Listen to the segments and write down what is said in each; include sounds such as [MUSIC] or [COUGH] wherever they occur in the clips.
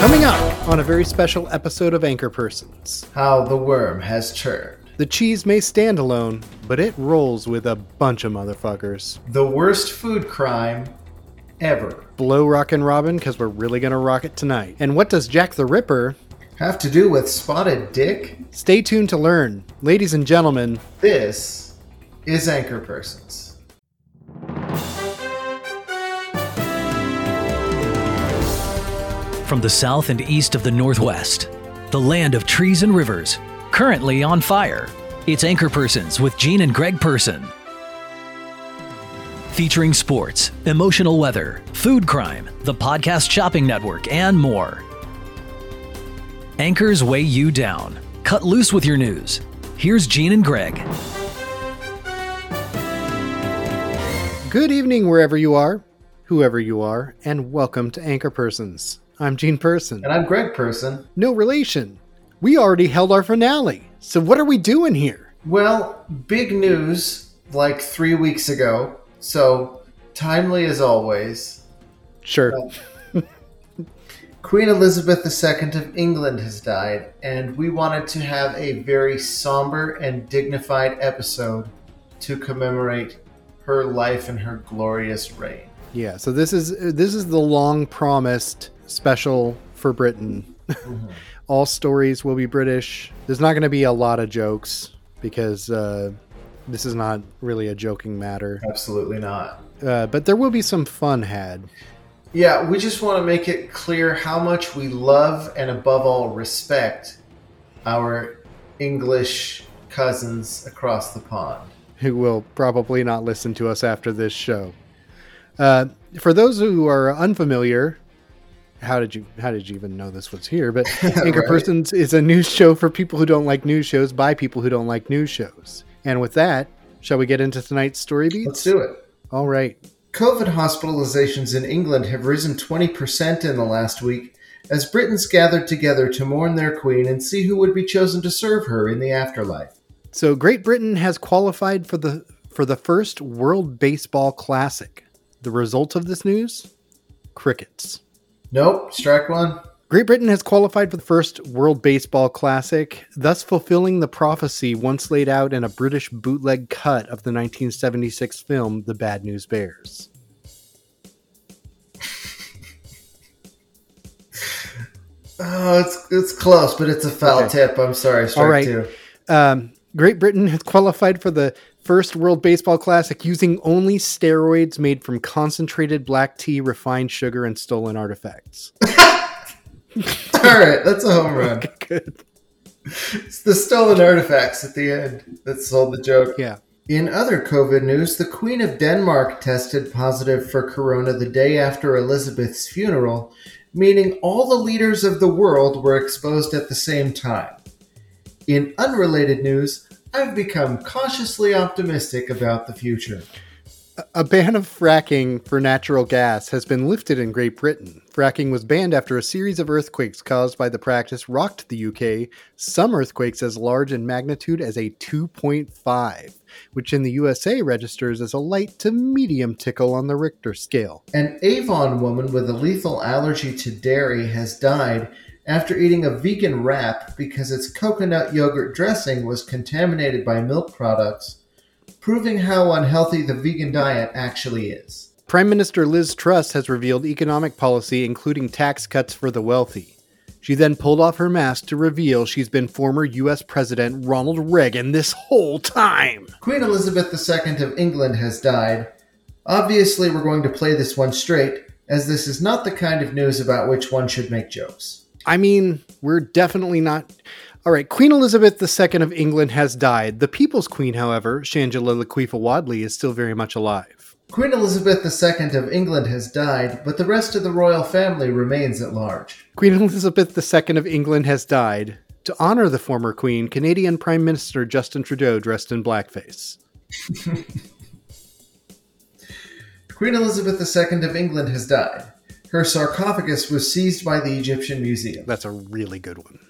Coming up on a very special episode of Anchor Persons. How the worm has turned. The cheese may stand alone, but it rolls with a bunch of motherfuckers. The worst food crime ever. Blow Rockin' Robin, because we're really gonna rock it tonight. And what does Jack the Ripper? Have to do with spotted dick? Stay tuned to learn. Ladies and gentlemen, This is Anchor Persons. From the south and east of the Northwest, the land of trees and rivers, currently on fire. It's Anchor Persons with Gene and Greg Person. Featuring sports, emotional weather, food crime, the podcast shopping network, and more. Anchors weigh you down. Cut loose with your news. Here's Gene and Greg. good evening wherever you are, whoever you are, and welcome to Anchor Persons. I'm Gene Person. And I'm Greg Person. No relation. We already held our finale, so what are we doing here? Well, big news like three weeks ago, so timely as always. Sure. Queen Elizabeth II of England has died, and we wanted to have a very somber and dignified episode to commemorate her life and her glorious reign. Yeah, so this is this is the long promised special for Britain. All stories will be British. There's not going to be a lot of jokes because uh, this is not really a joking matter. Absolutely not. Uh, but there will be some fun had. Yeah, we just want to make it clear how much we love and above all respect our English cousins across the pond. who will probably not listen to us after this show. Uh, for those who are unfamiliar, how did you how did you even know this was here? But [LAUGHS] Anchor Right. Persons is a news show for people who don't like news shows by people who don't like news shows. And with that, shall we get into tonight's story beats? Let's do it. All right. COVID hospitalizations in England have risen 20% in the last week as Britons gathered together to mourn their queen and see who would be chosen to serve her in the afterlife. So Great Britain has qualified for the for the first World Baseball Classic. The result of this news? Crickets. Nope, strike one. Great Britain has qualified for the first World Baseball Classic, thus fulfilling the prophecy once laid out in a British bootleg cut of the 1976 film The Bad News Bears. [LAUGHS] Oh, it's it's close, but it's a foul Okay. tip. I'm sorry, strike All right. two. Um, Great Britain has qualified for the first World Baseball Classic using only steroids made from concentrated black tea, refined sugar, and stolen artifacts. [LAUGHS] All right, that's a home run. Good. It's the stolen artifacts at the end that sold the joke. Yeah. In other COVID news, the Queen of Denmark tested positive for corona the day after Elizabeth's funeral, meaning all the leaders of the world were exposed at the same time. In unrelated news, I've become cautiously optimistic about the future. A ban of fracking for natural gas has been lifted in Great Britain. Fracking was banned after a series of earthquakes caused by the practice rocked the UK, some earthquakes as large in magnitude as a 2.5, which in the USA registers as a light to medium tickle on the Richter scale. An Avon woman with a lethal allergy to dairy has died after eating a vegan wrap because its coconut yogurt dressing was contaminated by milk products, proving how unhealthy the vegan diet actually is. Prime Minister Liz Truss has revealed economic policy, including tax cuts for the wealthy. She then pulled off her mask to reveal she's been former US President Ronald Reagan this whole time. Queen Elizabeth II of England has died. Obviously, we're going to play this one straight, as this is not the kind of news about which one should make jokes. I mean, we're definitely not. All right, Queen Elizabeth II of England has died. The People's Queen, however, Shangela Laquifa Wadley, is still very much alive. Queen Elizabeth II of England has died, but the rest of the royal family remains at large. Queen Elizabeth II of England has died. To honor the former Queen, Canadian Prime Minister Justin Trudeau dressed in blackface. [LAUGHS] Queen Elizabeth II of England has died. Her sarcophagus was seized by the Egyptian Museum. That's a really good one.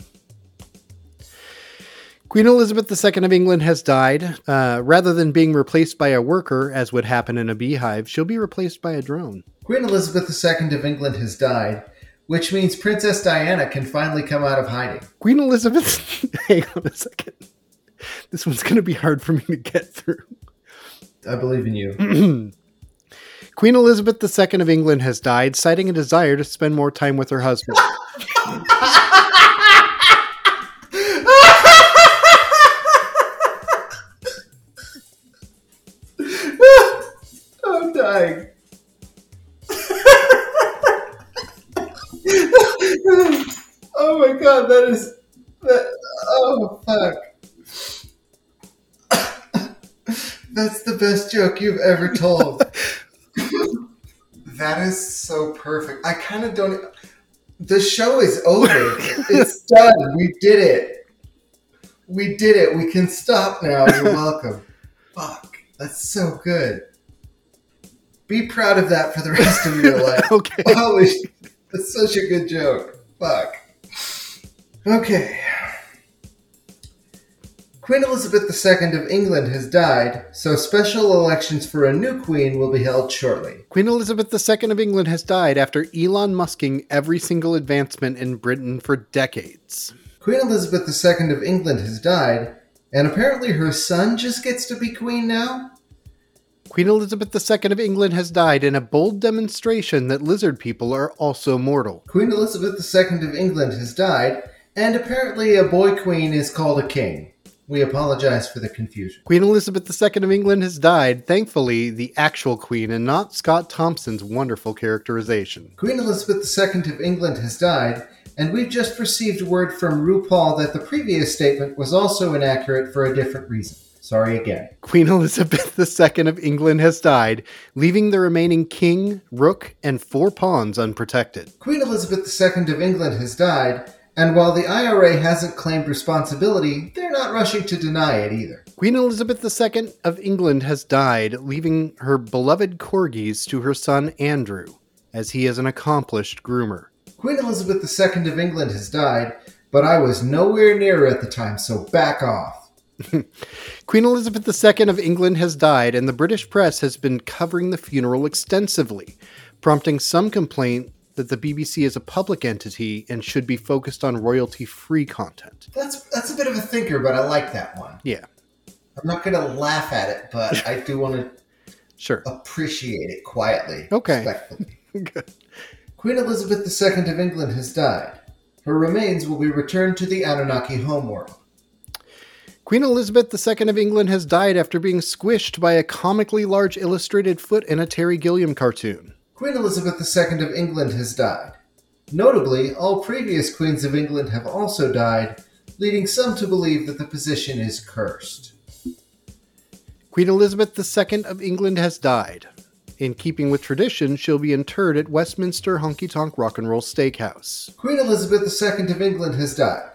Queen Elizabeth II of England has died. Uh, rather than being replaced by a worker, as would happen in a beehive, she'll be replaced by a drone. Queen Elizabeth II of England has died. which means Princess Diana can finally come out of hiding. Queen Elizabeth. [LAUGHS] hang on a second. This one's going to be hard for me to get through. I believe in you. [CLEARS THROAT] Queen Elizabeth II of England has died, citing a desire to spend more time with her husband. I'm dying. oh my god, that is that. Oh fuck. That's the best joke you've ever told. That is so perfect. I kind of don't. The show is over. [LAUGHS] it's done. We did it. We did it. We can stop now. You're [LAUGHS] welcome. Fuck. That's so good. Be proud of that for the rest of your life. [LAUGHS] okay. Holy That's such a good joke. Fuck. Okay. Queen Elizabeth II of England has died, so special elections for a new queen will be held shortly. Queen Elizabeth II of England has died after Elon Musking every single advancement in Britain for decades. Queen Elizabeth II of England has died, and apparently her son just gets to be queen now? Queen Elizabeth II of England has died in a bold demonstration that lizard people are also mortal. Queen Elizabeth II of England has died, and apparently a boy queen is called a king. We apologize for the confusion. Queen Elizabeth II of England has died, thankfully, the actual queen and not Scott Thompson's wonderful characterization. Queen Elizabeth II of England has died, and we've just received word from RuPaul that the previous statement was also inaccurate for a different reason. Sorry again. Queen Elizabeth [LAUGHS] II of England has died, leaving the remaining king, rook, and four pawns unprotected. Queen Elizabeth II of England has died, and while the IRA hasn't claimed responsibility, they're not rushing to deny it either. Queen Elizabeth II of England has died, leaving her beloved corgis to her son Andrew, as he is an accomplished groomer. Queen Elizabeth II of England has died, but I was nowhere near her at the time, so back off. [LAUGHS] Queen Elizabeth II of England has died, and the British press has been covering the funeral extensively, prompting some complaint that the BBC is a public entity and should be focused on royalty free content. That's that's a bit of a thinker, but I like that one. Yeah, I'm not going to laugh at it, but [LAUGHS] I do want to sure. appreciate it quietly, Okay. respectfully. [LAUGHS] Good. Queen Elizabeth II of England has died. Her remains will be returned to the Anunnaki homeworld. Queen Elizabeth II of England has died after being squished by a comically large illustrated foot in a Terry Gilliam cartoon. Queen Elizabeth II of England has died. Notably, all previous queens of England have also died, leading some to believe that the position is cursed. Queen Elizabeth II of England has died. In keeping with tradition, she'll be interred at Westminster Honky Tonk Rock and Roll Steakhouse. Queen Elizabeth II of England has died.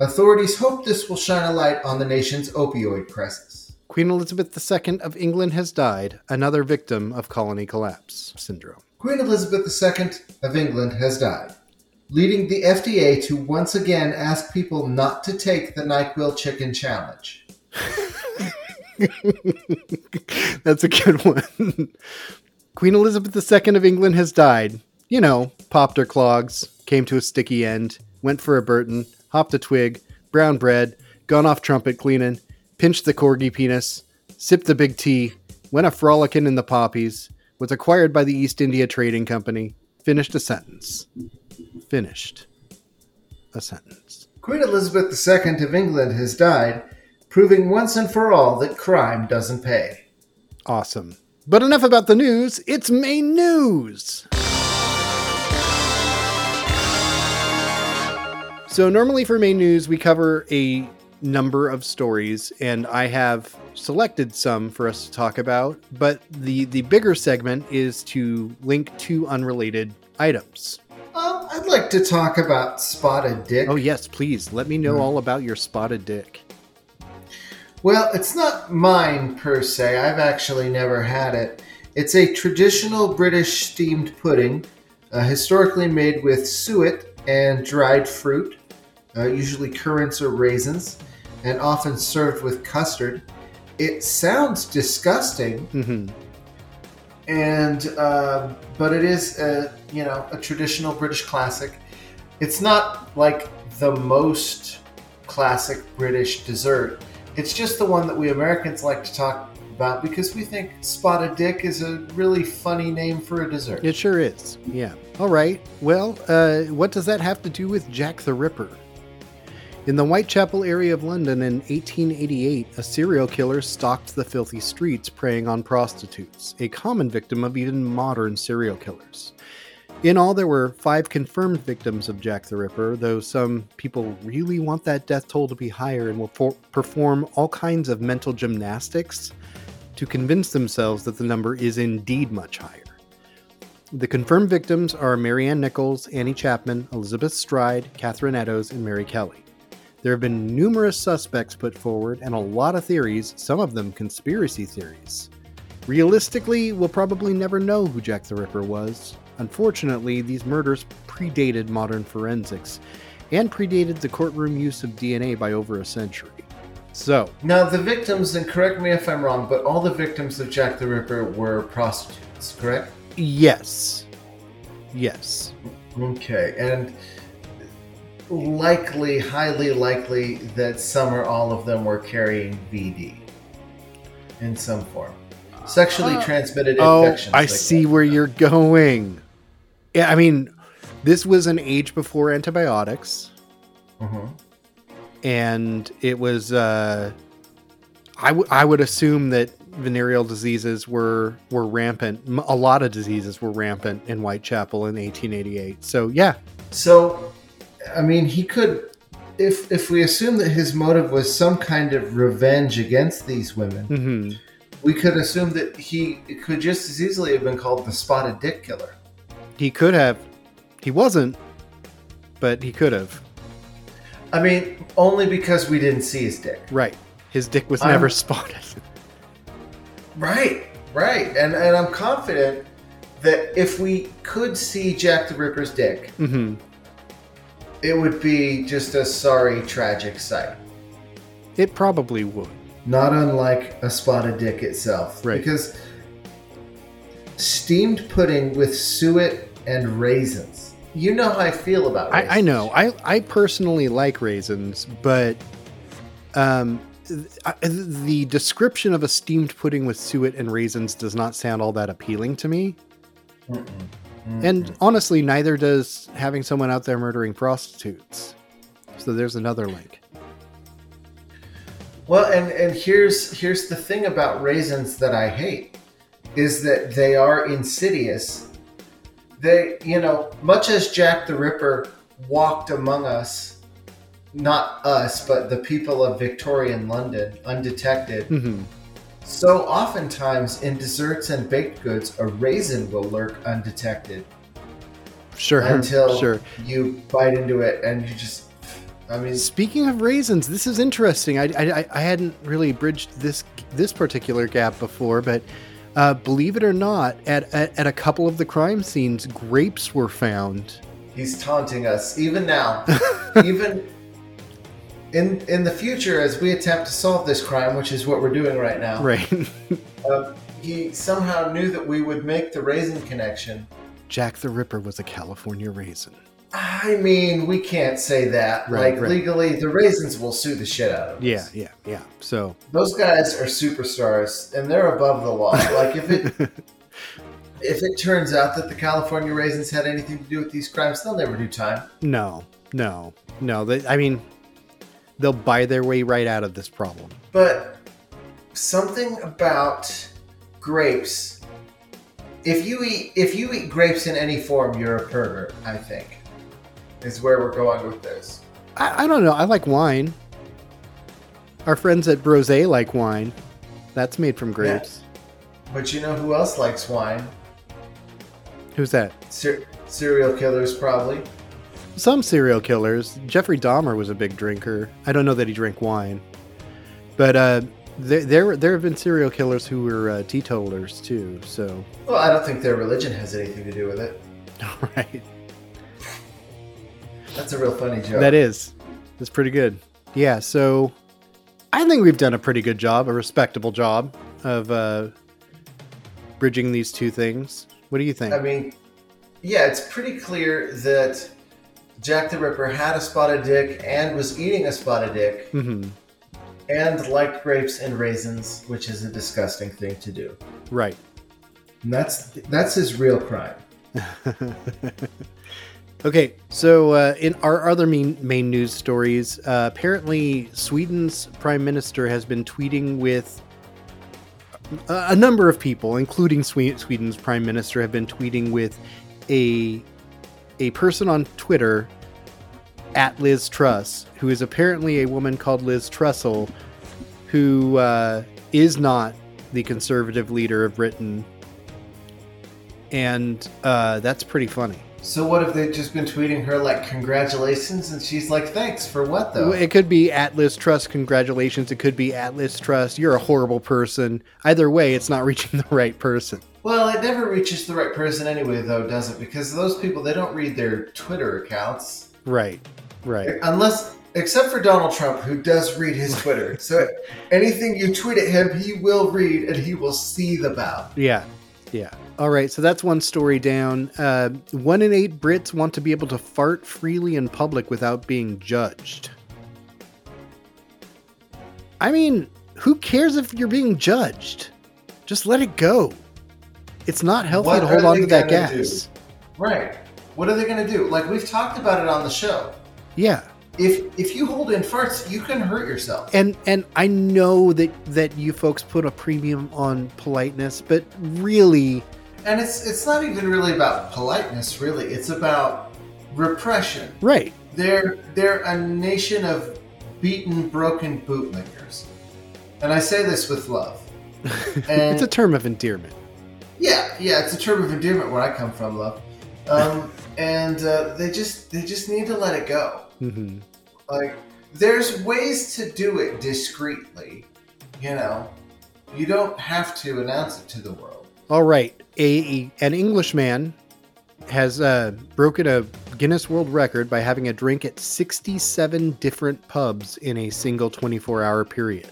Authorities hope this will shine a light on the nation's opioid crisis. Queen Elizabeth II of England has died, another victim of colony collapse syndrome. Queen Elizabeth II of England has died, leading the FDA to once again ask people not to take the NyQuil chicken challenge. [LAUGHS] That's a good one. [LAUGHS] Queen Elizabeth II of England has died. You know, popped her clogs, came to a sticky end, went for a Burton, hopped a twig, brown bread, gone off trumpet cleanin', pinched the corgi penis, sipped the big tea, went a frolicking in the poppies, was acquired by the East India Trading Company, finished a sentence. Finished a sentence. Queen Elizabeth II of England has died, proving once and for all that crime doesn't pay. Awesome. But enough about the news, it's main news! So, normally for main news, we cover a number of stories, and I have selected some for us to talk about. But the, the bigger segment is to link two unrelated items. Um, I'd like to talk about Spotted Dick. Oh, yes, please. Let me know all about your spotted dick. Well, it's not mine per se. I've actually never had it. It's a traditional British steamed pudding, uh, historically made with suet and dried fruit, uh, usually currants or raisins, and often served with custard. It sounds disgusting, hmm and uh, but it is a you know a traditional British classic. It's not like the most classic British dessert. It's just the one that we Americans like to talk about because we think spotted dick is a really funny name for a dessert. It sure is. Yeah. All right. Well, uh, what does that have to do with Jack the Ripper? In the Whitechapel area of London in 1888, a serial killer stalked the filthy streets preying on prostitutes, a common victim of even modern serial killers. In all, there were five confirmed victims of Jack the Ripper, though some people really want that death toll to be higher and will for- perform all kinds of mental gymnastics to convince themselves that the number is indeed much higher. The confirmed victims are Mary Ann Nichols, Annie Chapman, Elizabeth Stride, Catherine Eddowes, and Mary Kelly. There have been numerous suspects put forward and a lot of theories, some of them conspiracy theories. Realistically, we'll probably never know who Jack the Ripper was. Unfortunately, these murders predated modern forensics and predated the courtroom use of DNA by over a century. So, Now the victims, and correct me if I'm wrong, but all the victims of Jack the Ripper were prostitutes, correct? yes. Yes. Okay, and likely, highly likely that some or all of them were carrying VD in some form. Sexually Uh, transmitted Oh, infections. I like see that. where you're going. Yeah, I mean, this was an age before antibiotics, Mhm. and it was. Uh, I, w- I would assume that venereal diseases were were rampant. A lot of diseases were rampant in Whitechapel in 1888. So yeah, So, I mean, he could, if if we assume that his motive was some kind of revenge against these women, hmm we could assume that he could just as easily have been called the Spotted Dick Killer. he could have. He wasn't, but he could have. I mean, only because we didn't see his dick. Right. His dick was I'm- never [LAUGHS] spotted. Right, right, and and I'm confident that if we could see Jack the Ripper's dick, hmm it would be just a sorry, tragic sight. It probably would. Not unlike a spotted dick itself, Right. Because steamed pudding with suet and raisins. You know how I feel about raisins. I, I know. I, I personally like raisins, but um, th- the description of a steamed pudding with suet and raisins does not sound all that appealing to me. Mm-mm. And honestly, neither does having someone out there murdering prostitutes. So there's another link. Well, and and here's here's the thing about raisins that I hate is that they are insidious. They, you know, much as Jack the Ripper walked among us, not us, but the people of Victorian London, undetected. hmm So oftentimes in desserts and baked goods, a raisin will lurk undetected Sure. [LAUGHS] until sure. you bite into it and you just. I mean, Speaking of raisins, this is interesting. I, I, I hadn't really bridged this this particular gap before, but uh, believe it or not, at, at at a couple of the crime scenes, grapes were found. He's taunting us even now. [LAUGHS] even in in the future, as we attempt to solve this crime, which is what we're doing right now. Right. Uh, [LAUGHS] he somehow knew that we would make the raisin connection. Jack the Ripper was a California raisin. I mean, we can't say that. Right, like right. legally, the raisins will sue the shit out of us. Yeah, yeah, yeah. So Those guys are superstars, and they're above the law. Like if it [LAUGHS] if it turns out that the California raisins had anything to do with these crimes, they'll never do time. no, no, no. They, I mean, they'll buy their way right out of this problem. But something about grapes. If you eat if you eat grapes in any form, you're a pervert. I think is where we're going with this. I, I don't know. I like wine. Our friends at Brose like wine. That's made from grapes. But you know who else likes wine? Who's that? Ser- serial killers, probably. Some serial killers. Jeffrey Dahmer was a big drinker. I don't know that he drank wine, but uh, there there there have been serial killers who were uh, teetotalers too. So, Well, I don't think their religion has anything to do with it. [LAUGHS] right, That's a real funny joke. that is that's pretty good. Yeah. So, I think we've done a pretty good job, a respectable job of uh, bridging these two things. What do you think? I mean, yeah, it's pretty clear that Jack the Ripper had a spotted dick and was eating a spotted dick hmm and liked grapes and raisins, which is a disgusting thing to do. Right. And that's that's his real crime. [LAUGHS] Okay, so uh, in our other main, main news stories, uh, apparently Sweden's prime minister has been tweeting with a, a number of people, including Sweden's prime minister, have been tweeting with a a person on Twitter at Liz Truss, who is apparently a woman called Liz Trussell, who uh, is not the conservative leader of Britain, and uh, that's pretty funny. So what if they've just been tweeting her like congratulations and she's like thanks for what though? It could be Atlas Trust, congratulations. It could be Atlas Trust, you're a horrible person. Either way, it's not [LAUGHS] reaching the right person. Well, it never reaches the right person anyway though, does it? Because those people they don't read their Twitter accounts. Right, right. Unless except for Donald Trump who does read his Twitter. [LAUGHS] so anything you tweet at him, he will read and he will seethe about. Yeah, yeah. All right, so that's one story down. Uh, one in eight Brits want to be able to fart freely in public without being judged. I mean, who cares if you're being judged? Just let it go. It's not healthy What to hold on to that gas. Right. What are they going to do? Like we've talked about it on the show. Yeah. If if you hold in farts, you can hurt yourself. and and I know that that you folks put a premium on politeness, but really, And it's it's not even really about politeness, really. It's about repression. right? They're they're a nation of beaten, broken bootlickers. And I say this with love. And [LAUGHS] it's a term of endearment. Yeah, yeah, it's a term of endearment where I come from, love. Um, [LAUGHS] and uh, they just they just need to let it go. hmm Like there's ways to do it discreetly. You know, you don't have to announce it to the world. All right, a an Englishman has uh, broken a Guinness World Record by having a drink at 67 different pubs in a single 24-hour period.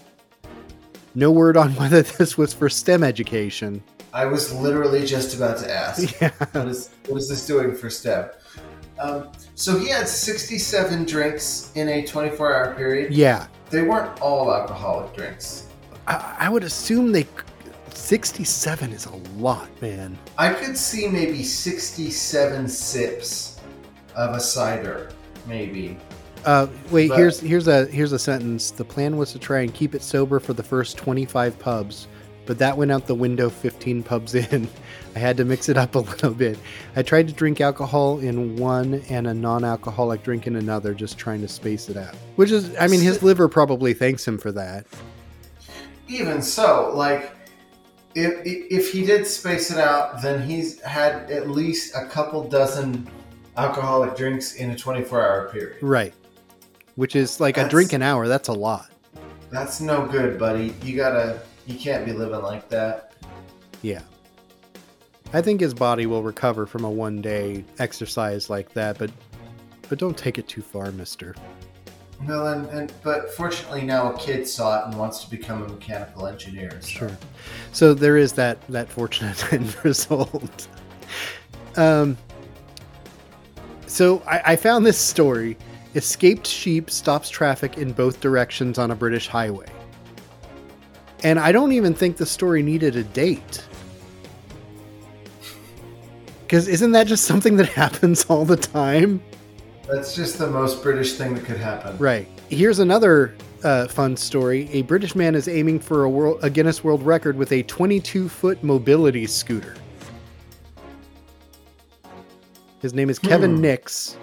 No word on [LAUGHS] whether this was for STEM education. I was literally just about to ask. [LAUGHS] Yeah. what is what is this doing for STEM? Um, so he had 67 drinks in a 24-hour period. Yeah, They weren't all alcoholic drinks. I, I would assume they. 67 is a lot, man. I could see maybe 67 sips of a cider, maybe. Uh, wait, But- here's here's a here's a sentence. The plan was to try and keep it sober for the first 25 pubs, but that went out the window 15 pubs in. [LAUGHS] I had to mix it up a little bit. I tried to drink alcohol in one and a non-alcoholic drink in another, just trying to space it out. Which is, I mean, his liver probably thanks him for that. Even so, like if if he did space it out, then he's had at least a couple dozen alcoholic drinks in a 24-hour period. Right. Which is like a drink an hour. That's a lot. That's no good, buddy. You gotta. You can't be living like that. Yeah. I think his body will recover from a one day exercise like that, but but don't take it too far, mister. Well, and, and but fortunately now a kid saw it and wants to become a mechanical engineer. so- Sure. So there is that that fortunate [LAUGHS] end result. Um. So I, I found this story. Escaped sheep stops traffic in both directions on a British highway. And I don't even think the story needed a date. Because isn't that just something that [LAUGHS] happens all the time? That's just the most British thing that could happen. Right. Here's another uh, fun story. A British man is aiming for a, world, a Guinness World Record with a 22 foot mobility scooter. His name is Kevin Hmm. Nicks.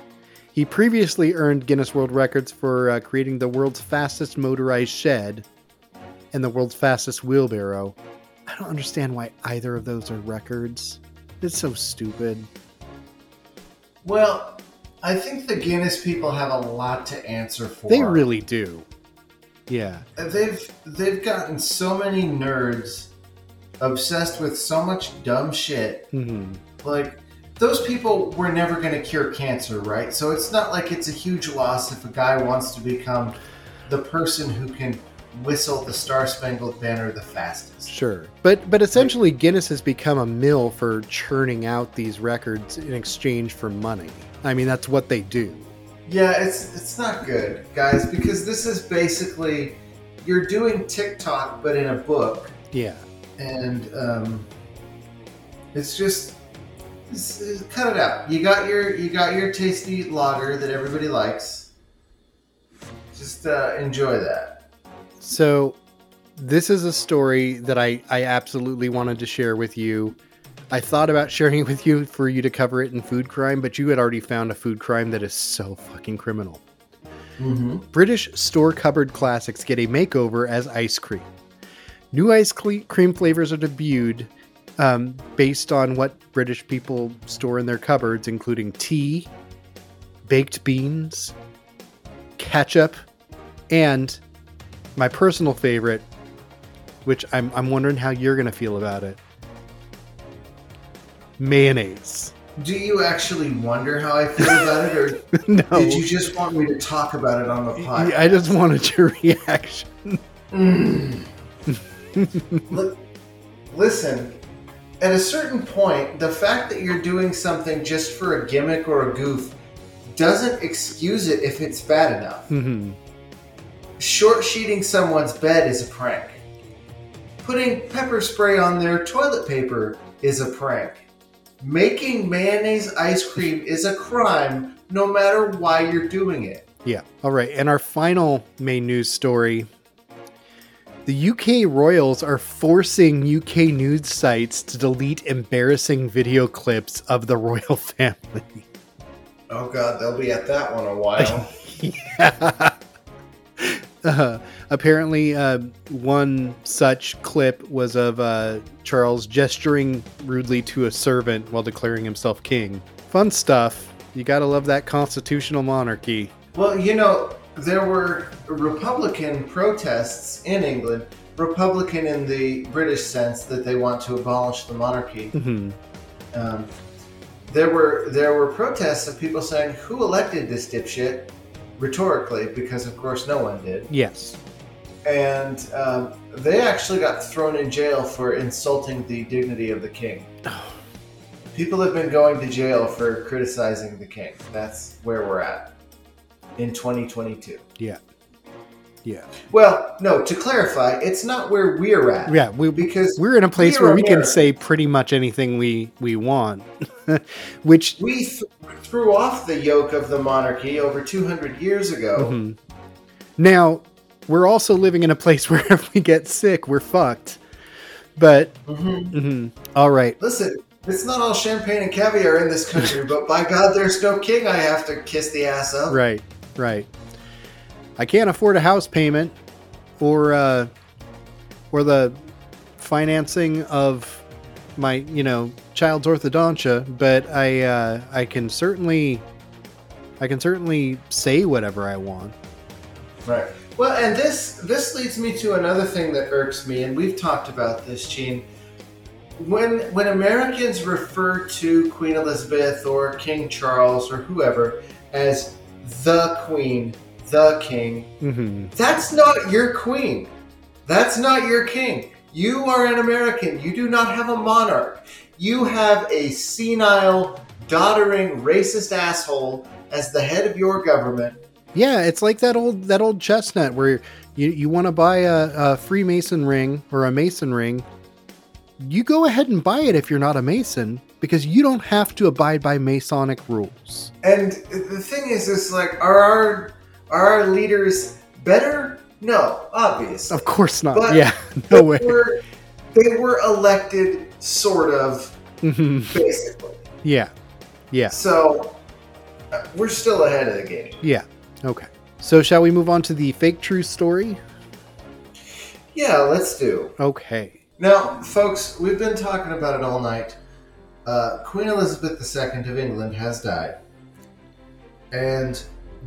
He previously earned Guinness World Records for uh, creating the world's fastest motorized shed and the world's fastest wheelbarrow. I don't understand why either of those are records. It's so stupid. Well, I think the Guinness people have a lot to answer for. They really do. Yeah. They've they've gotten so many nerds obsessed with so much dumb shit. hmm Like those people were never going to cure cancer, right? So it's not like it's a huge loss if a guy wants to become the person who can whistle the Star Spangled Banner the fastest. Sure, but but essentially Guinness has become a mill for churning out these records in exchange for money. I mean, that's what they do. Yeah, it's it's not good, guys, because this is basically you're doing TikTok but in a book, Yeah, and um, it's just it's, it's- cut it out. You got your you got your tasty lager that everybody likes. Just uh, enjoy that. So, this is a story that I, I absolutely wanted to share with you. I thought about sharing it with you for you to cover it in food crime, but you had already found a food crime that is so fucking criminal. Mm-hmm. British store cupboard classics get a makeover as ice cream. New ice cream flavors are debuted um, based on what British people store in their cupboards, including tea, baked beans, ketchup, and my personal favorite, which I'm, I'm wondering how you're going to feel about it mayonnaise. Do you actually wonder how I feel about it, or [LAUGHS] no. did you just want me to talk about it on the podcast? I just wanted your [LAUGHS] reaction. Mm. Li- Listen, at a certain point, the fact that you're doing something just for a gimmick or a goof doesn't excuse it if it's bad enough. Mhm. Short sheeting someone's bed is a prank. Putting pepper spray on their toilet paper is a prank. Making mayonnaise ice cream is a crime no matter why you're doing it. Yeah. All right. And our final main news story the UK royals are forcing UK news sites to delete embarrassing video clips of the royal [LAUGHS] family. Oh god, they'll be at that one a while. [LAUGHS] [LAUGHS] yeah. Uh, [LAUGHS] apparently, uh, one such clip was of uh, Charles gesturing rudely to a servant while declaring himself king. Fun stuff. You gotta love that constitutional monarchy. Well, you know, there were Republican protests in England, Republican in the British sense that they want to abolish the monarchy. Mhm. Um, there were there were protests of people saying, "Who elected this dipshit?" Rhetorically, because of course no one did, Yes. and um, they actually got thrown in jail for insulting the dignity of the king. [SIGHS] People have been going to jail for criticizing the king. That's where we're at in 2022. Yeah. Yeah. Well, no, to clarify, it's not where we're at. Yeah. We, Because we're in a place where we can say pretty much anything we we want, [LAUGHS] which we th- threw off the yoke of the monarchy over 200 years ago. Mhm. now we're also living in a place [LAUGHS] where if we get sick, we're fucked. But Mhm. mhm. all right, Listen, it's not all champagne and caviar in this country, [LAUGHS] but by God, there's no king I have to kiss the ass of. right, right. I can't afford a house payment, or uh, or the financing of my you know child's orthodontia, but I uh, I can certainly I can certainly say whatever I want. Right. Well, and this this leads me to another thing that irks me, and we've talked about this, Gene. When when Americans refer to Queen Elizabeth or King Charles or whoever as the Queen, the King, hmm that's not your queen. That's not your king. You are an American. You do not have a monarch. You have a senile, doddering, racist asshole as the head of your government. Yeah, it's like that old that old chestnut where you you want to buy a, a Freemason ring or a Mason ring. You go ahead and buy it if you're not a Mason because you don't have to abide by Masonic rules. And the thing is, is like, are our are our leaders better? No, obviously. Of course not. But- yeah, [LAUGHS] no They way. were, they were elected, sort of, Mhm. basically. yeah, yeah, So uh, we're still ahead of the game. yeah. Okay. So shall we move on to the fake truth story? Yeah, let's do. Okay. Now, folks, we've been talking about it all night. Uh, Queen Elizabeth II of England has died. And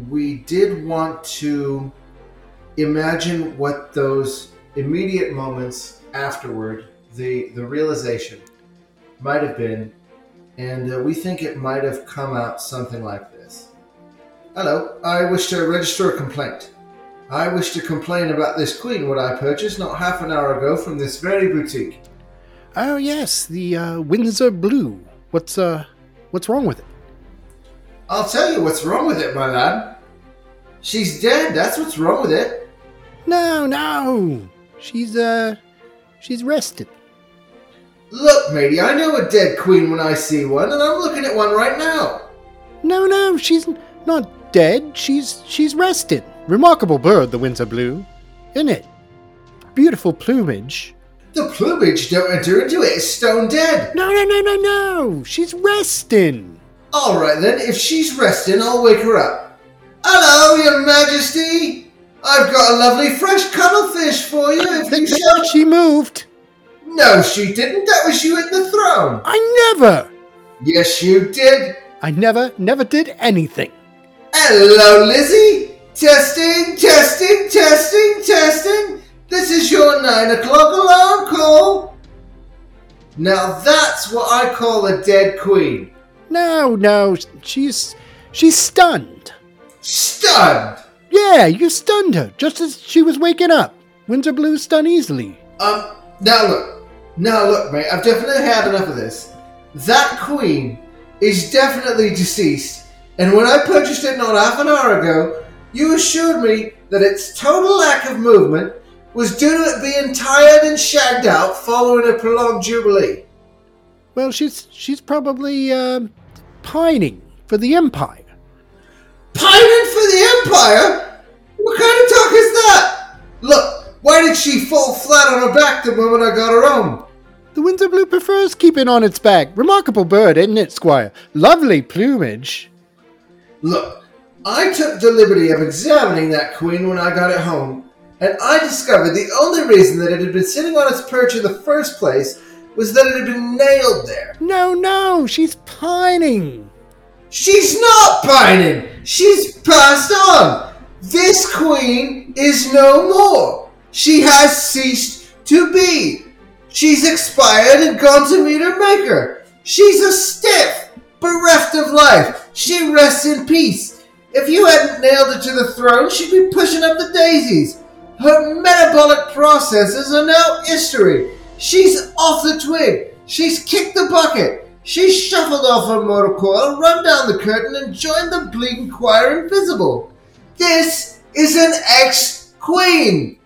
we did want to imagine what those immediate moments afterward, the, the realization, might have been. And uh, we think it might have come out something like this Hello, I wish to register a complaint. I wish to complain about this queen what I purchased not half an hour ago from this very boutique. Oh yes, the uh, Windsor Blue. What's uh, what's wrong with it? I'll tell you what's wrong with it, my lad. She's dead, that's what's wrong with it. No, no, she's uh, she's rested. Look, matey, I know a dead queen when I see one, and I'm looking at one right now. No, no, she's not dead. She's she's rested. Remarkable bird, the Windsor Blue, isn't it? Beautiful plumage. The plumage don't enter into it, it's stone dead. No, no, no, no, no. She's resting. Alright then, if she's resting, I'll wake her up. Hello, your majesty! I've got a lovely fresh cuttlefish for you if you shall. She moved. No, she didn't. That was you at the throne. I never. Yes, you did. I never, never did anything. Hello, Lizzie. Testing, testing, testing, testing. This is your nine o'clock alarm call. Now that's what I call a dead queen. No, no, she's she's stunned. Stunned. Yeah, you stunned her just as she was waking up. Windsor Blues stun easily. Um, now look. Now look, mate, I've definitely had enough of this. That queen is definitely deceased, and when I purchased it not half an hour ago, you assured me that its total lack of movement was due to it being tired and shagged out following a prolonged jubilee. Well, she's she's probably uh, pining for the Empire. Pining for the Empire? What kind of talk is that? Look, why did she fall flat on her back the moment I got her home? The Windsor Blue prefers keeping on its back. Remarkable bird, isn't it, Squire? Lovely plumage. Look, I took the liberty of examining that queen when I got it home, and I discovered the only reason that it had been sitting on its perch in the first place was that it had been nailed there. No, no, she's pining. She's not pining! She's passed on! This queen is no more! She has ceased to be! She's expired and gone to meet her maker! She's a stiff, bereft of life! She rests in peace! If you hadn't nailed her to the throne, she'd be pushing up the daisies! Her metabolic processes are now history! She's off the twig! She's kicked the bucket! She shuffled off her motor coil, run down the curtain, and joined the bleeding choir invisible. This is an ex queen.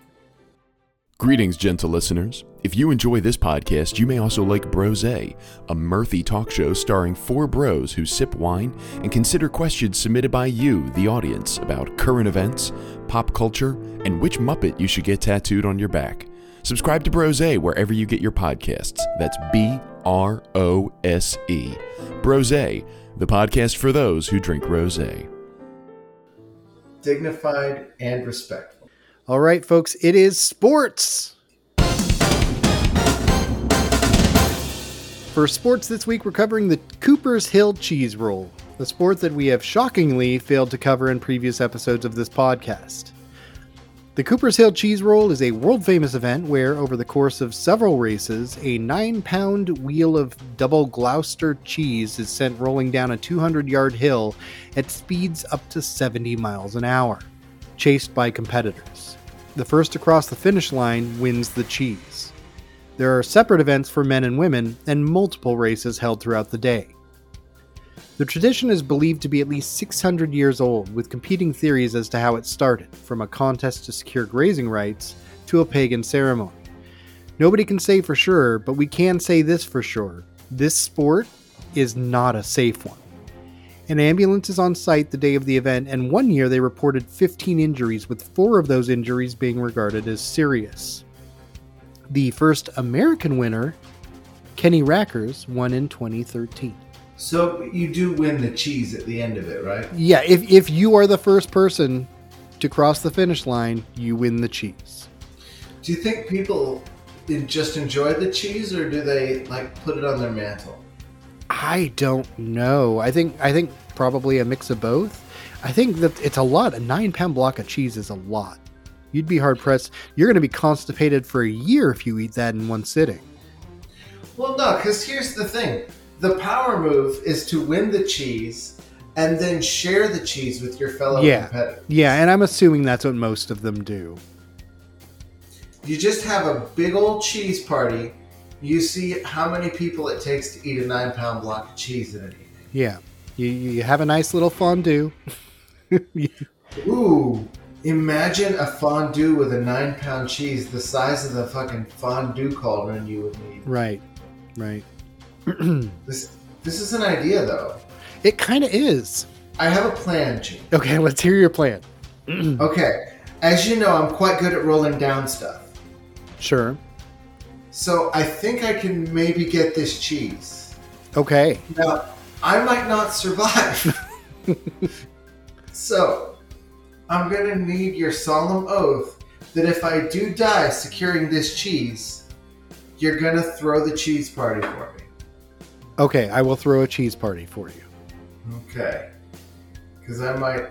Greetings, gentle listeners. If you enjoy this podcast, you may also like Brose, a mirthy talk show starring four bros who sip wine and consider questions submitted by you, the audience, about current events, pop culture, and which Muppet you should get tattooed on your back. Subscribe to Brose wherever you get your podcasts. That's B R O S E. Brose, the podcast for those who drink rose. Dignified and respectful. All right, folks, it is sports. For sports this week, we're covering the Cooper's Hill Cheese Roll, the sport that we have shockingly failed to cover in previous episodes of this podcast. The Cooper's Hill Cheese Roll is a world famous event where, over the course of several races, a 9 pound wheel of double Gloucester cheese is sent rolling down a 200 yard hill at speeds up to 70 miles an hour, chased by competitors. The first to cross the finish line wins the cheese. There are separate events for men and women, and multiple races held throughout the day. The tradition is believed to be at least 600 years old, with competing theories as to how it started, from a contest to secure grazing rights to a pagan ceremony. Nobody can say for sure, but we can say this for sure this sport is not a safe one. An ambulance is on site the day of the event, and one year they reported 15 injuries, with four of those injuries being regarded as serious. The first American winner, Kenny Rackers, won in 2013. So you do win the cheese at the end of it, right? Yeah, if, if you are the first person to cross the finish line, you win the cheese. Do you think people just enjoy the cheese, or do they like put it on their mantle? I don't know. I think I think probably a mix of both. I think that it's a lot. A nine pound block of cheese is a lot. You'd be hard pressed. You're going to be constipated for a year if you eat that in one sitting. Well, no, because here's the thing: the power move is to win the cheese and then share the cheese with your fellow Yeah. competitors. Yeah, and I'm assuming that's what most of them do. You just have a big old cheese party. You see how many people it takes to eat a nine pound block of cheese in an evening. Yeah. You, you have a nice little fondue. [LAUGHS] Ooh, imagine a fondue with a nine pound cheese the size of the fucking fondue cauldron you would need. right. Right. [CLEARS THROAT] This this is an idea though. It kind of is. I have a plan, Gene. Okay, let's hear your plan. [CLEARS THROAT] Okay, as you know, I'm quite good at rolling down stuff. Sure. So I think I can maybe get this cheese. Okay. Now, I might not survive. [LAUGHS] so, I'm going to need your solemn oath that if I do die securing this cheese, you're going to throw the cheese party for me. Okay, I will throw a cheese party for you. Okay. Because I might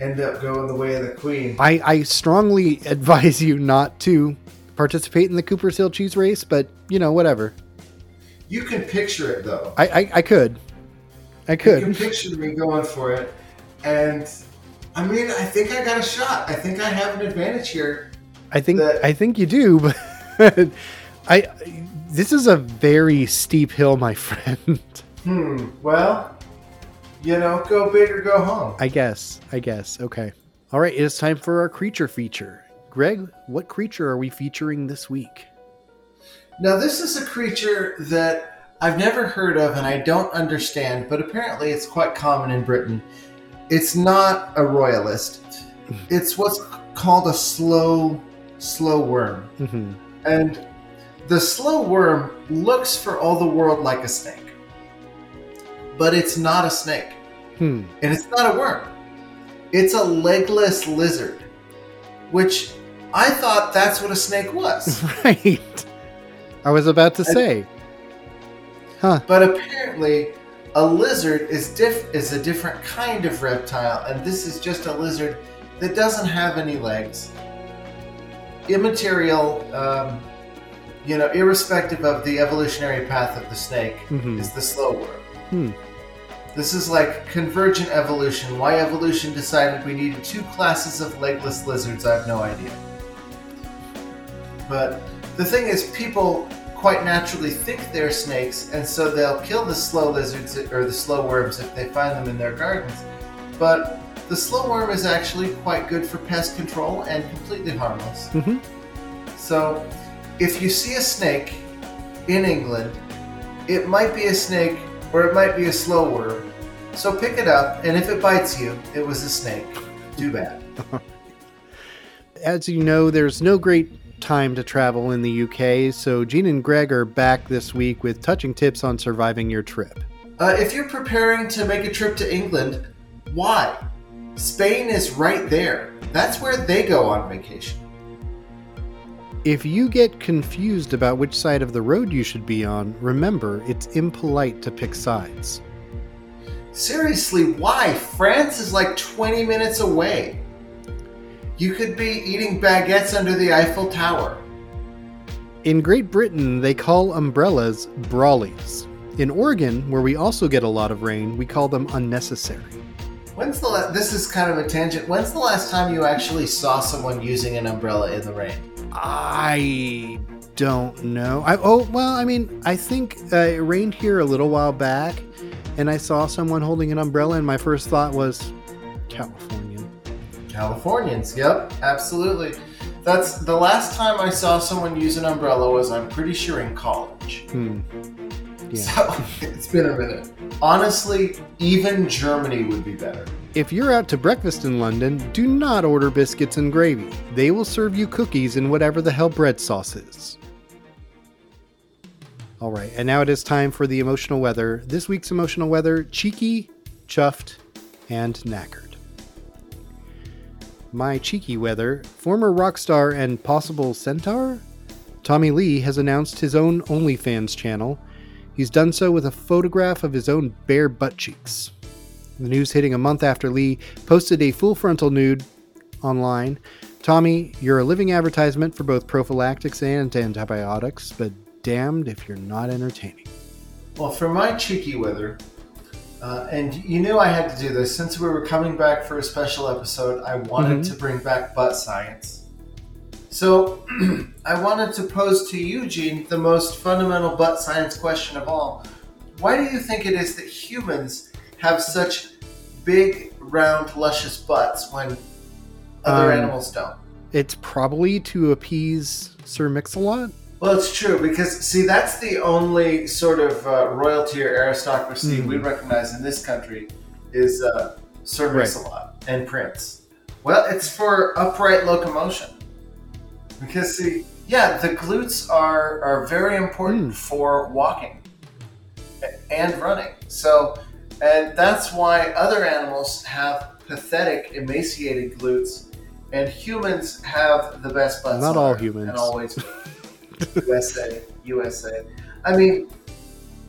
end up going the way of the queen. I, I strongly [LAUGHS] advise you not to participate in the Cooper's Hill cheese race, but you know, whatever. You can picture it, though. I, I, I could. I could. You can picture me going for it. And, I mean, I think I got a shot. I think I have an advantage here. I think that- I think you do, [LAUGHS] but I this is a very steep hill, my [LAUGHS] friend. Hmm, well, you know, go big or go home. I guess. I guess. Okay. All right, it is time for our creature feature. Greg, what creature are we featuring this week? Now, this is a creature that I've never heard of and I don't understand, but apparently it's quite common in Britain. It's not a royalist. [LAUGHS] It's what's called a slow, slow worm. hmm And the slow worm looks for all the world like a snake. But it's not a snake. Hmm. And it's not a worm. It's a legless lizard. Which I thought that's what a snake was. [LAUGHS] Right. I was about to say. Huh. But apparently, a lizard is diff- is a different kind of reptile, and this is just a lizard that doesn't have any legs. Immaterial, um, you know, irrespective of the evolutionary path of the snake, Mhm. is the slow worm. Hmm. This is like convergent evolution. Why evolution decided we needed two classes of legless lizards, I have no idea. But the thing is, people quite naturally think they're snakes, and so they'll kill the slow lizards or the slow worms if they find them in their gardens. But the slow worm is actually quite good for pest control and completely harmless. Mhm. So, if you see a snake in England, it might be a snake or it might be a slow worm. So pick it up, and if it bites you, it was a snake. Too bad. [LAUGHS] As you know, there's no great time to travel in the UK, so Gene and Greg are back this week with touching tips on surviving your trip. Uh, if you're preparing to make a trip to England, why? Spain is right there. That's where they go on vacation. If you get confused about which side of the road you should be on, remember it's impolite to pick sides. Seriously, why? France is like 20 minutes away. You could be eating baguettes under the Eiffel Tower. In Great Britain, they call umbrellas brollies. In Oregon, where we also get a lot of rain, we call them unnecessary. When's the la- this is kind of a tangent. When's the last time you actually saw someone using an umbrella in the rain? I don't know. I oh well, I mean, I think uh, it rained here a little while back, and I saw someone holding an umbrella, and my first thought was California. Californians, yep, absolutely. That's the last time I saw someone use an umbrella was I'm pretty sure in college. Hmm. Yeah. So [LAUGHS] it's been a minute. Honestly, even Germany would be better. If you're out to breakfast in London, do not order biscuits and gravy. They will serve you cookies and whatever the hell bread sauce is. All right, and now it is time for the emotional weather. This week's emotional weather cheeky, chuffed, and knackered. My cheeky weather former rock star and possible centaur? Tommy Lee has announced his own OnlyFans channel. He's done so with a photograph of his own bare butt cheeks. The news hitting a month after Lee posted a full frontal nude online. Tommy, you're a living advertisement for both prophylactics and antibiotics, but damned if you're not entertaining. Well, for my cheeky weather, Uh, and you knew I had to do this. Since we were coming back for a special episode, I wanted Mhm. to bring back butt science. So [CLEARS THROAT] I wanted to pose to you, Gene, the most fundamental butt science question of all. Why do you think it is that humans have such big, round, luscious butts when other Um, animals don't? It's probably to appease Sir Mix-a-Lot. Well, it's true because see, that's the only sort of uh, royalty or aristocracy Mhm. we recognize in this country is uh, Sir Right. Mix-a-Lot and Prince. Well, it's for upright locomotion because see, yeah, the glutes are are very important Mm. for walking and running. So, and that's why other animals have pathetic, emaciated glutes. And humans have the best butts. Not all humans. and always USA, USA. I mean,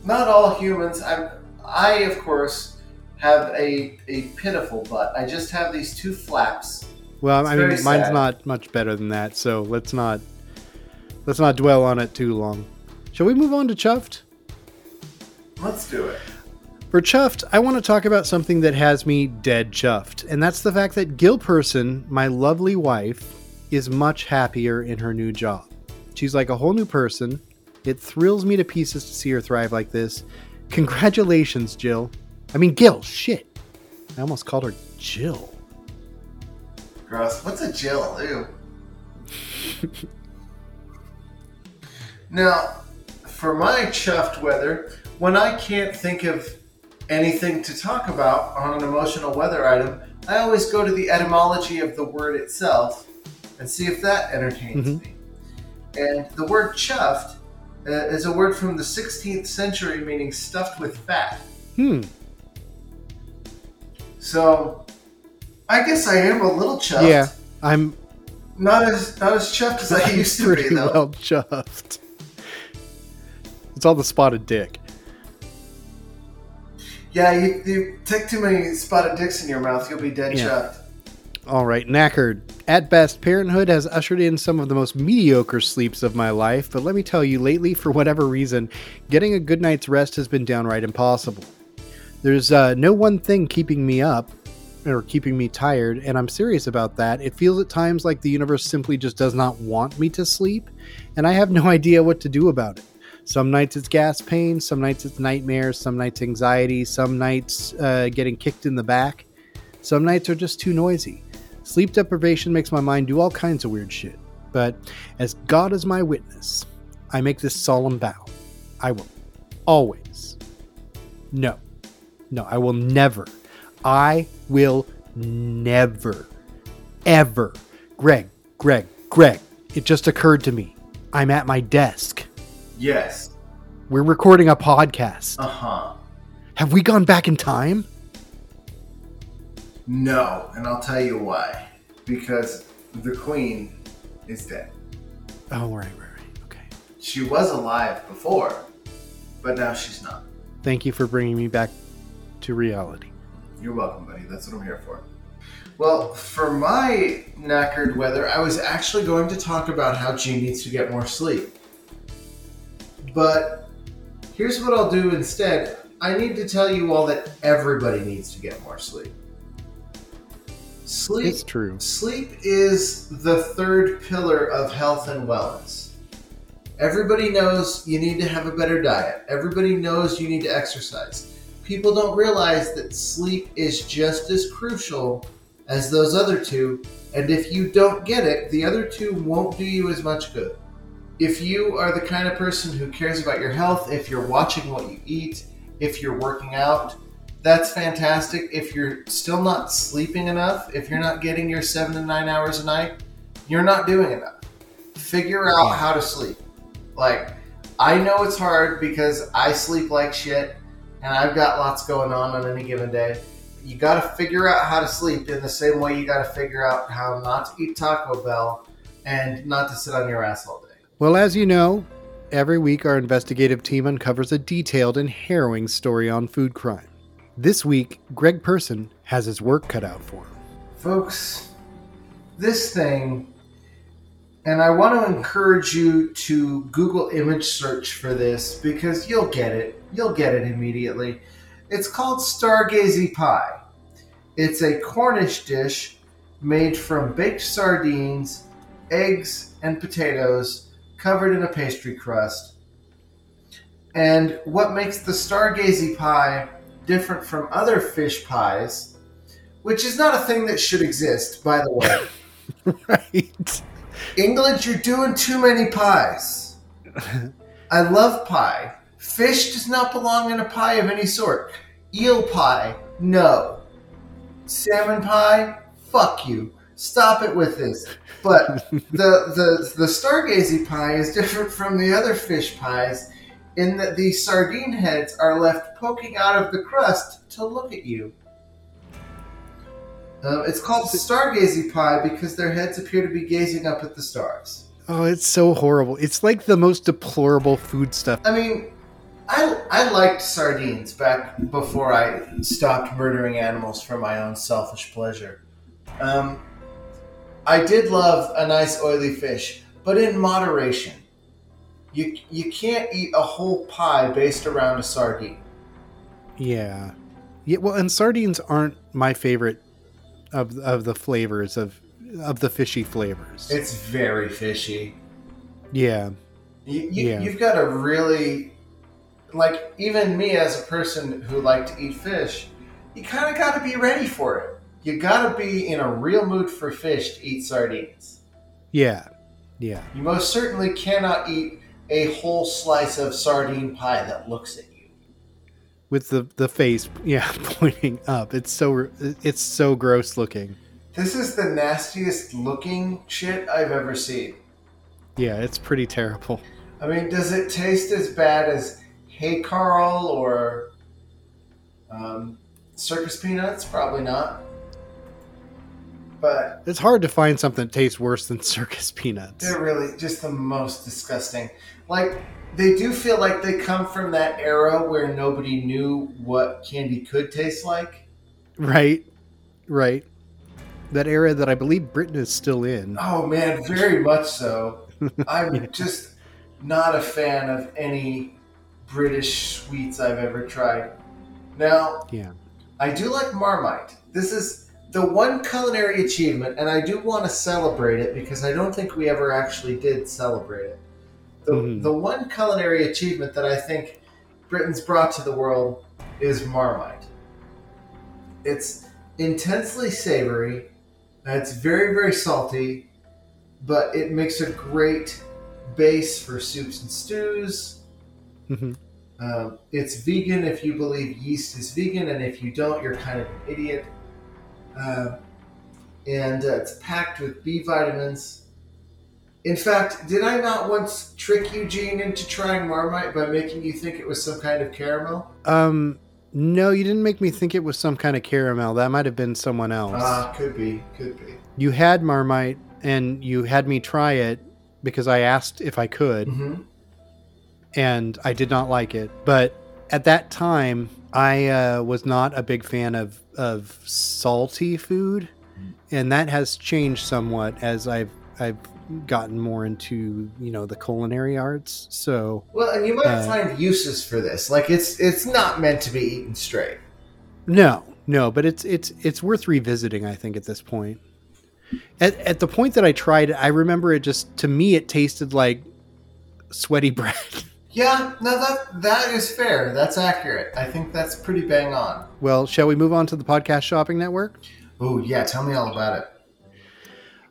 not all humans. I'm, I, of course, have a, a pitiful butt. I just have these two flaps. Well, It's I mean, mine's sad. not much better than that, so let's not let's not dwell on it too long. Shall we move on to Chuffed? Let's do it. For Chuffed, I want to talk about something that has me dead chuffed, and that's the fact that Gil Person, my lovely wife, is much happier in her new job. She's like a whole new person. It thrills me to pieces to see her thrive like this. Congratulations, Jill. I mean, Gil, shit. I almost called her Jill. Gross. What's a Jill? Ew. now, for my chuffed weather, when I can't think of anything to talk about on an emotional weather item, I always go to the etymology of the word itself and see if that entertains Mhm. me. And the word chuffed uh, is a word from the 16th century meaning stuffed with fat. Hmm. So, I guess I am a little chuffed. Yeah, I'm Not as not as chuffed as I used to be though. well chuffed. It's all the spotted dick. Yeah, you, you take too many spotted dicks in your mouth, you'll be dead Yeah. chuffed. All right, knackered. At best, parenthood has ushered in some of the most mediocre sleeps of my life, but let me tell you, lately, for whatever reason, getting a good night's rest has been downright impossible. There's uh, no one thing keeping me up or keeping me tired, and I'm serious about that. It feels at times like the universe simply just does not want me to sleep, and I have no [LAUGHS] idea what to do about it. Some nights it's gas pain, some nights it's nightmares, some nights anxiety, some nights uh, getting kicked in the back. Some nights are just too noisy. Sleep deprivation makes my mind do all kinds of weird shit. But as God is my witness, I make this solemn vow. I will always. No. No, I will never. I will never. Ever. Greg, Greg, Greg. It just occurred to me. I'm at my desk. Yes. We're recording a podcast. Uh-huh. Have we gone back in time? No, and I'll tell you why. Because the queen is dead. Oh, right, right, right. Okay. She was alive before, but now she's not. Thank you for bringing me back to reality. You're welcome, buddy. That's what I'm here for. Well, for my knackered weather, I was actually going to talk about how Gene needs to get more sleep. But here's what I'll do instead. I need to tell you all that everybody needs to get more sleep. Sleep It's true. Sleep is the third pillar of health and wellness. Everybody knows you need to have a better diet. Everybody knows you need to exercise. People don't realize that sleep is just as crucial as those other two, and if you don't get it, the other two won't do you as much good. If you are the kind of person who cares about your health, if you're watching what you eat, if you're working out, that's fantastic. If you're still not sleeping enough, if you're not getting your seven to nine hours a night, you're not doing enough. Figure out how to sleep. Like, I know it's hard because I sleep like shit and I've got lots going on on any given day. You got to figure out how to sleep in the same way you got to figure out how not to eat Taco Bell and not to sit on your ass all day. Well, as you know, every week our investigative team uncovers a detailed and harrowing story on food crime. This week, Greg Person has his work cut out for him. Folks, this thing, and I want to encourage you to Google image search for this because you'll get it. You'll get it immediately. It's called Stargazy Pie. It's a Cornish dish made from baked sardines, eggs, and potatoes covered in a pastry crust. And what makes the Stargazy pie different from other fish pies, which is not a thing that should exist, by the way. [LAUGHS] right. England, you're doing too many pies. I love pie. Fish does not belong in a pie of any sort. Eel pie, no. Salmon pie, fuck you. Stop it with this. But the the the stargazy pie is different from the other fish pies in that the sardine heads are left poking out of the crust to look at you. Um, it's called stargazy pie because their heads appear to be gazing up at the stars. Oh, it's so horrible. It's like the most deplorable food stuff. I mean, I I liked sardines back before I stopped murdering animals for my own selfish pleasure. Um, I did love a nice oily fish, but in moderation. You you can't eat a whole pie based around a sardine. Yeah. Yeah, well, and sardines aren't my favorite of of the flavors of of the fishy flavors. It's very fishy. yeah. You, you, Yeah. You've got to really, like, even me as a person who like to eat fish, you kind of got to be ready for it. You got to be in a real mood for fish to eat sardines. Yeah. Yeah. You most certainly cannot eat a whole slice of sardine pie that looks at you. With the the face, yeah, [LAUGHS] pointing up. It's so it's so gross looking. This is the nastiest looking shit I've ever seen. Yeah, it's pretty terrible. I mean, does it taste as bad as Hákarl or um, Circus Peanuts? Probably not. But It's hard to find something that tastes worse than circus peanuts. they're really just the most disgusting. Like, they do feel like they come from that era where nobody knew what candy could taste like. Right? Right. That era that I believe Britain is still in. Oh man, very much so. [LAUGHS] I'm just not a fan of any British sweets I've ever tried. Now, Yeah. I do like Marmite. This is the one culinary achievement, and I do want to celebrate it because I don't think we ever actually did celebrate it. The, Mhm. the one culinary achievement that I think Britain's brought to the world is Marmite. It's intensely savory, it's very, very salty, but it makes a great base for soups and stews. Mhm. Um, it's vegan if you believe yeast is vegan, and if you don't, you're kind of an idiot. Uh, and uh, it's packed with B vitamins. In fact, did I not once trick Eugene into trying Marmite by making you think it was some kind of caramel? Um no, you didn't make me think it was some kind of caramel. That might have been someone else. Ah, could be, could be. you had Marmite and you had me try it because I asked if I could hmm and I did not like it. But at that time, I uh, was not a big fan of of salty food, and that has changed somewhat as I've I've gotten more into you know the culinary arts. So Well, and you might Uh, find uses for this. Like it's it's not meant to be eaten straight. no, no, but it's it's it's worth revisiting. I think at this point. At, at the point that I tried it, I remember it just to me it tasted like sweaty [LAUGHS] bread. Yeah, no, that that is fair. That's accurate. I think that's pretty bang on. well, shall we move on to the podcast shopping network? Oh yeah, tell me all about it.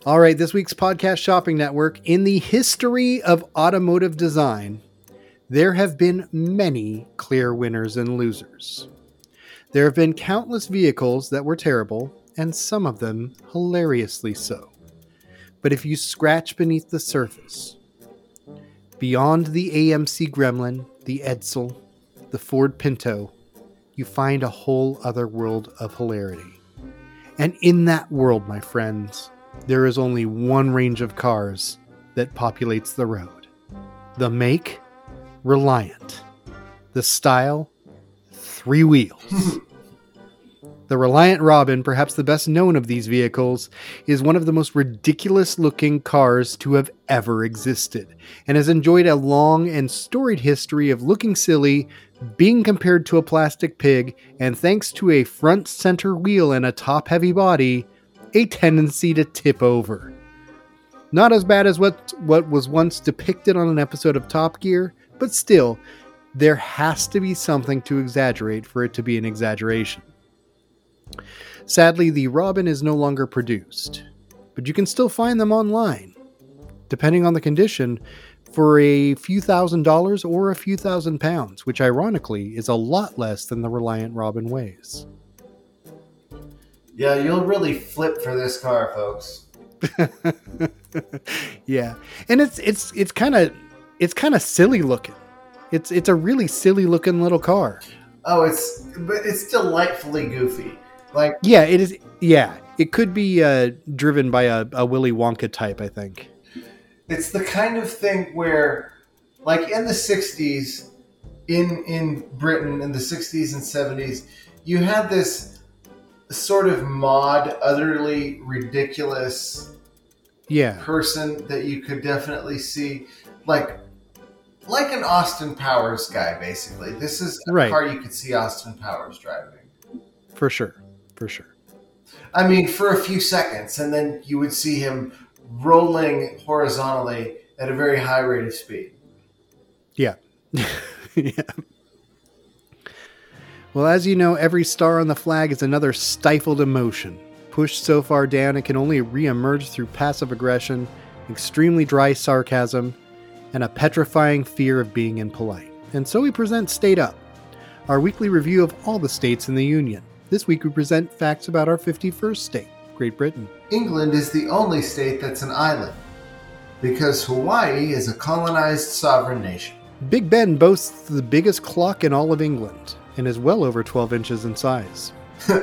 All right, this week's podcast shopping network. In the history of automotive design, there have been many clear winners and losers. There have been countless vehicles that were terrible, and some of them hilariously so. But if you scratch beneath the surface, beyond the AMC Gremlin, the Edsel, the Ford Pinto, you find a whole other world of hilarity. And in that world, my friends, there is only one range of cars that populates the road. The make, Reliant. The style, three wheels. [LAUGHS] The Reliant Robin, perhaps the best known of these vehicles, is one of the most ridiculous looking cars to have ever existed, and has enjoyed a long and storied history of looking silly, being compared to a plastic pig, and thanks to a front center wheel and a top heavy body, a tendency to tip over. Not as bad as what, what was once depicted on an episode of Top Gear, but still, there has to be something to exaggerate for it to be an exaggeration. Sadly, the Robin is no longer produced, but you can still find them online, depending on the condition, for a few thousand dollars or a few thousand pounds, which ironically is a lot less than the Reliant Robin weighs. Yeah, you'll really flip for this car, folks. [LAUGHS] yeah, and it's it's it's kind of it's kind of silly looking. It's it's a really silly looking little car. Oh, it's but it's delightfully goofy. Like Yeah, it is. Yeah, it could be uh, driven by a, a Willy Wonka type. I think. it's the kind of thing where, like in the '60s, in in Britain in the '60s and '70s, you had this sort of mod, utterly ridiculous Yeah. person that you could definitely see, like like an Austin Powers guy. Basically, this is a Right. car you could see Austin Powers driving. For sure. For sure. I mean, for a few seconds, and then you would see him rolling horizontally at a very high rate of speed. Yeah. [LAUGHS] yeah. Well, as you know, every star on the flag is another stifled emotion. Pushed so far down, it can only re-emerge through passive aggression, extremely dry sarcasm, and a petrifying fear of being impolite. And so we present State Up, our weekly review of all the states in the Union. This week we present facts about our 51st state, Great Britain. England is the only state that's an island because Hawaii is a colonized sovereign nation. Big Ben boasts the biggest clock in all of England and is well over 12 inches in size. [LAUGHS]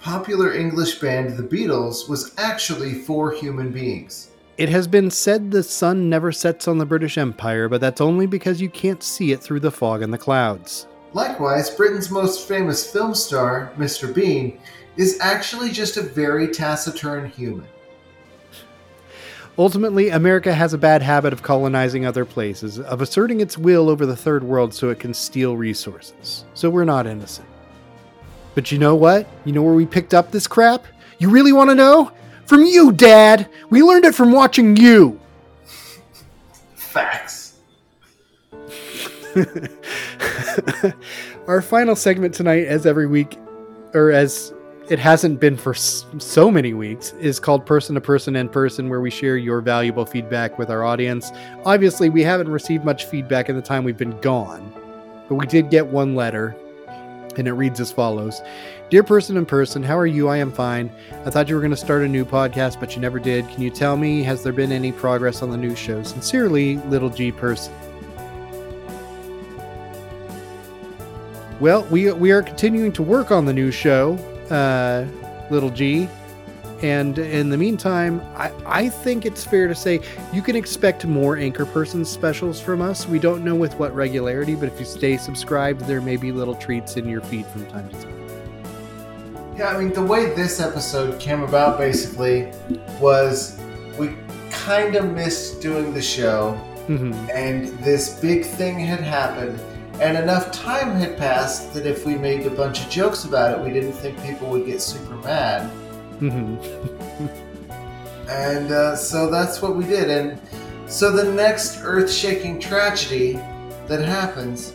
Popular English band The Beatles was actually four human beings. It has been said the sun never sets on the British Empire, but that's only because you can't see it through the fog and the clouds. Likewise, Britain's most famous film star, Mr. Bean, is actually just a very taciturn human. Ultimately, America has a bad habit of colonizing other places, of asserting its will over the third world so it can steal resources. So we're not innocent. But you know what? You know where we picked up this crap? You really want to know? From you, Dad! We learned it from watching you! Facts. [LAUGHS] [LAUGHS] Our final segment tonight, as every week, or as it hasn't been for so many weeks, is called Person to Person in Person, where we share your valuable feedback with our audience. Obviously, we haven't received much feedback in the time we've been gone, but we did get one letter, and it reads as follows Dear Person in Person, how are you? I am fine. I thought you were going to start a new podcast, but you never did. Can you tell me, has there been any progress on the new show? Sincerely, Little G Person. Well, we we are continuing to work on the new show, uh, Little G, and in the meantime, I, I think it's fair to say you can expect more Anchor Person specials from us. We don't know with what regularity, but if you stay subscribed, there may be little treats in your feed from time to time. Yeah, I mean, the way this episode came about basically was we kind of missed doing the show, Mhm. and this big thing had happened, and enough time had passed that if we made a bunch of jokes about it, we didn't think people would get super mad. Mhm. And uh, so that's what we did. And so the next earth shaking tragedy that happens,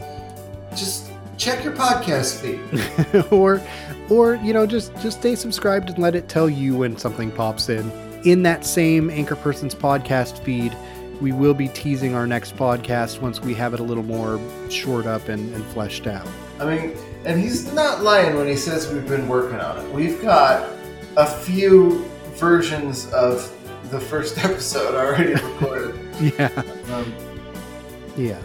just check your podcast feed. [LAUGHS] or or you know just just stay subscribed and let it tell you when something pops in in that same anchor person's podcast feed we will be teasing our next podcast once we have it a little more shored up and, and fleshed out. I mean, and he's not lying when he says we've been working on it. We've got a few versions of the first [LAUGHS] episode already recorded, [LAUGHS] yeah. Um, yeah.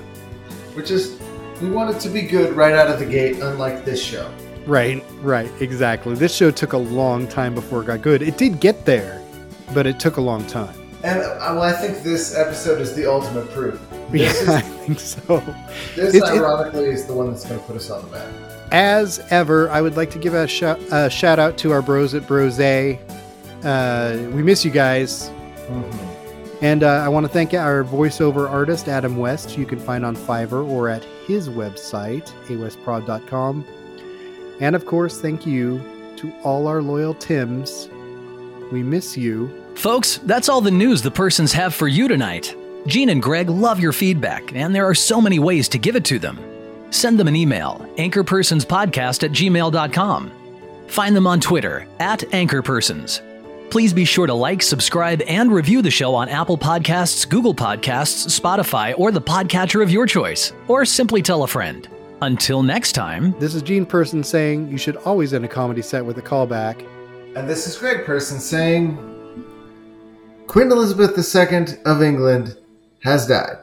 Which is we want it to be good right out of the gate, unlike this show. right right exactly. This show took a long time before it got good. It did get there but it took a long time And uh, well, I think this episode is the ultimate proof. [LAUGHS] yeah This, i think so this It's- it- ironically, is the one that's going to put us on the map. as ever, I would like to give a, sh- a shout out to our bros at Brose. Uh, we miss you guys. And uh, I want to thank our voiceover artist, Adam West, you can find on Fiverr or at his website, awestprod.com. And of course, thank you to all our loyal Tims. We miss you. Folks, that's all the news the persons have for you tonight. Gene and Greg love your feedback, and there are so many ways to give it to them. Send them an email, anchorpersonspodcast at gmail.com. Find them on Twitter, at anchorpersons. Please be sure to like, subscribe, and review the show on Apple Podcasts, Google Podcasts, Spotify, or the podcatcher of your choice, or simply tell a friend. Until next time, This is Gene Person saying you should always end a comedy set with a callback. And this is Greg Person saying Queen Elizabeth II of England has died.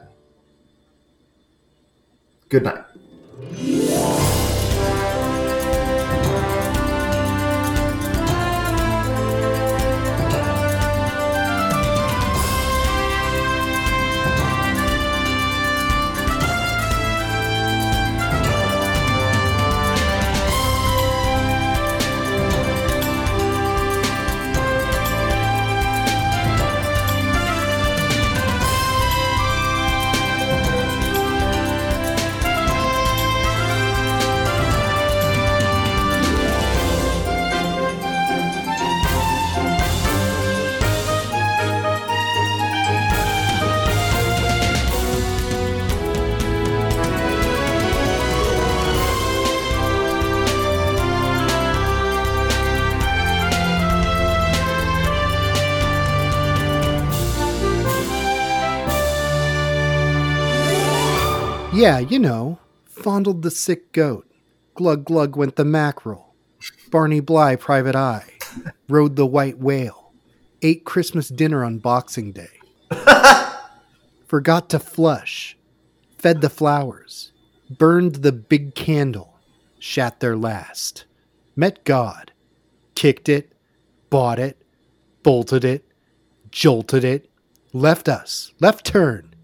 Good night. Yeah, you know, fondled the sick goat. Glug glug went the mackerel. Barney Bly, private eye. Rode the white whale. Ate Christmas dinner on Boxing Day. [LAUGHS] Forgot to flush. Fed the flowers. Burned the big candle. Shat their last. Met God. Kicked it. Bought it. Bolted it. Jolted it. Left us. Left turn.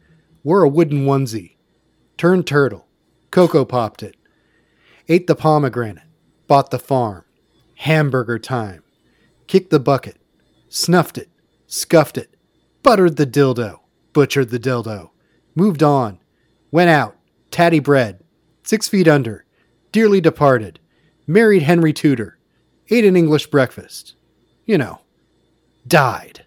Wore a wooden onesie. Turned turtle. Cocoa popped it. Ate the pomegranate. Bought the farm. Hamburger time. Kicked the bucket. Snuffed it. Scuffed it. Buttered the dildo. Butchered the dildo. Moved on. Went out. Tatty bread. Six feet under. Dearly departed. Married Henry Tudor. Ate an English breakfast. You know. Died.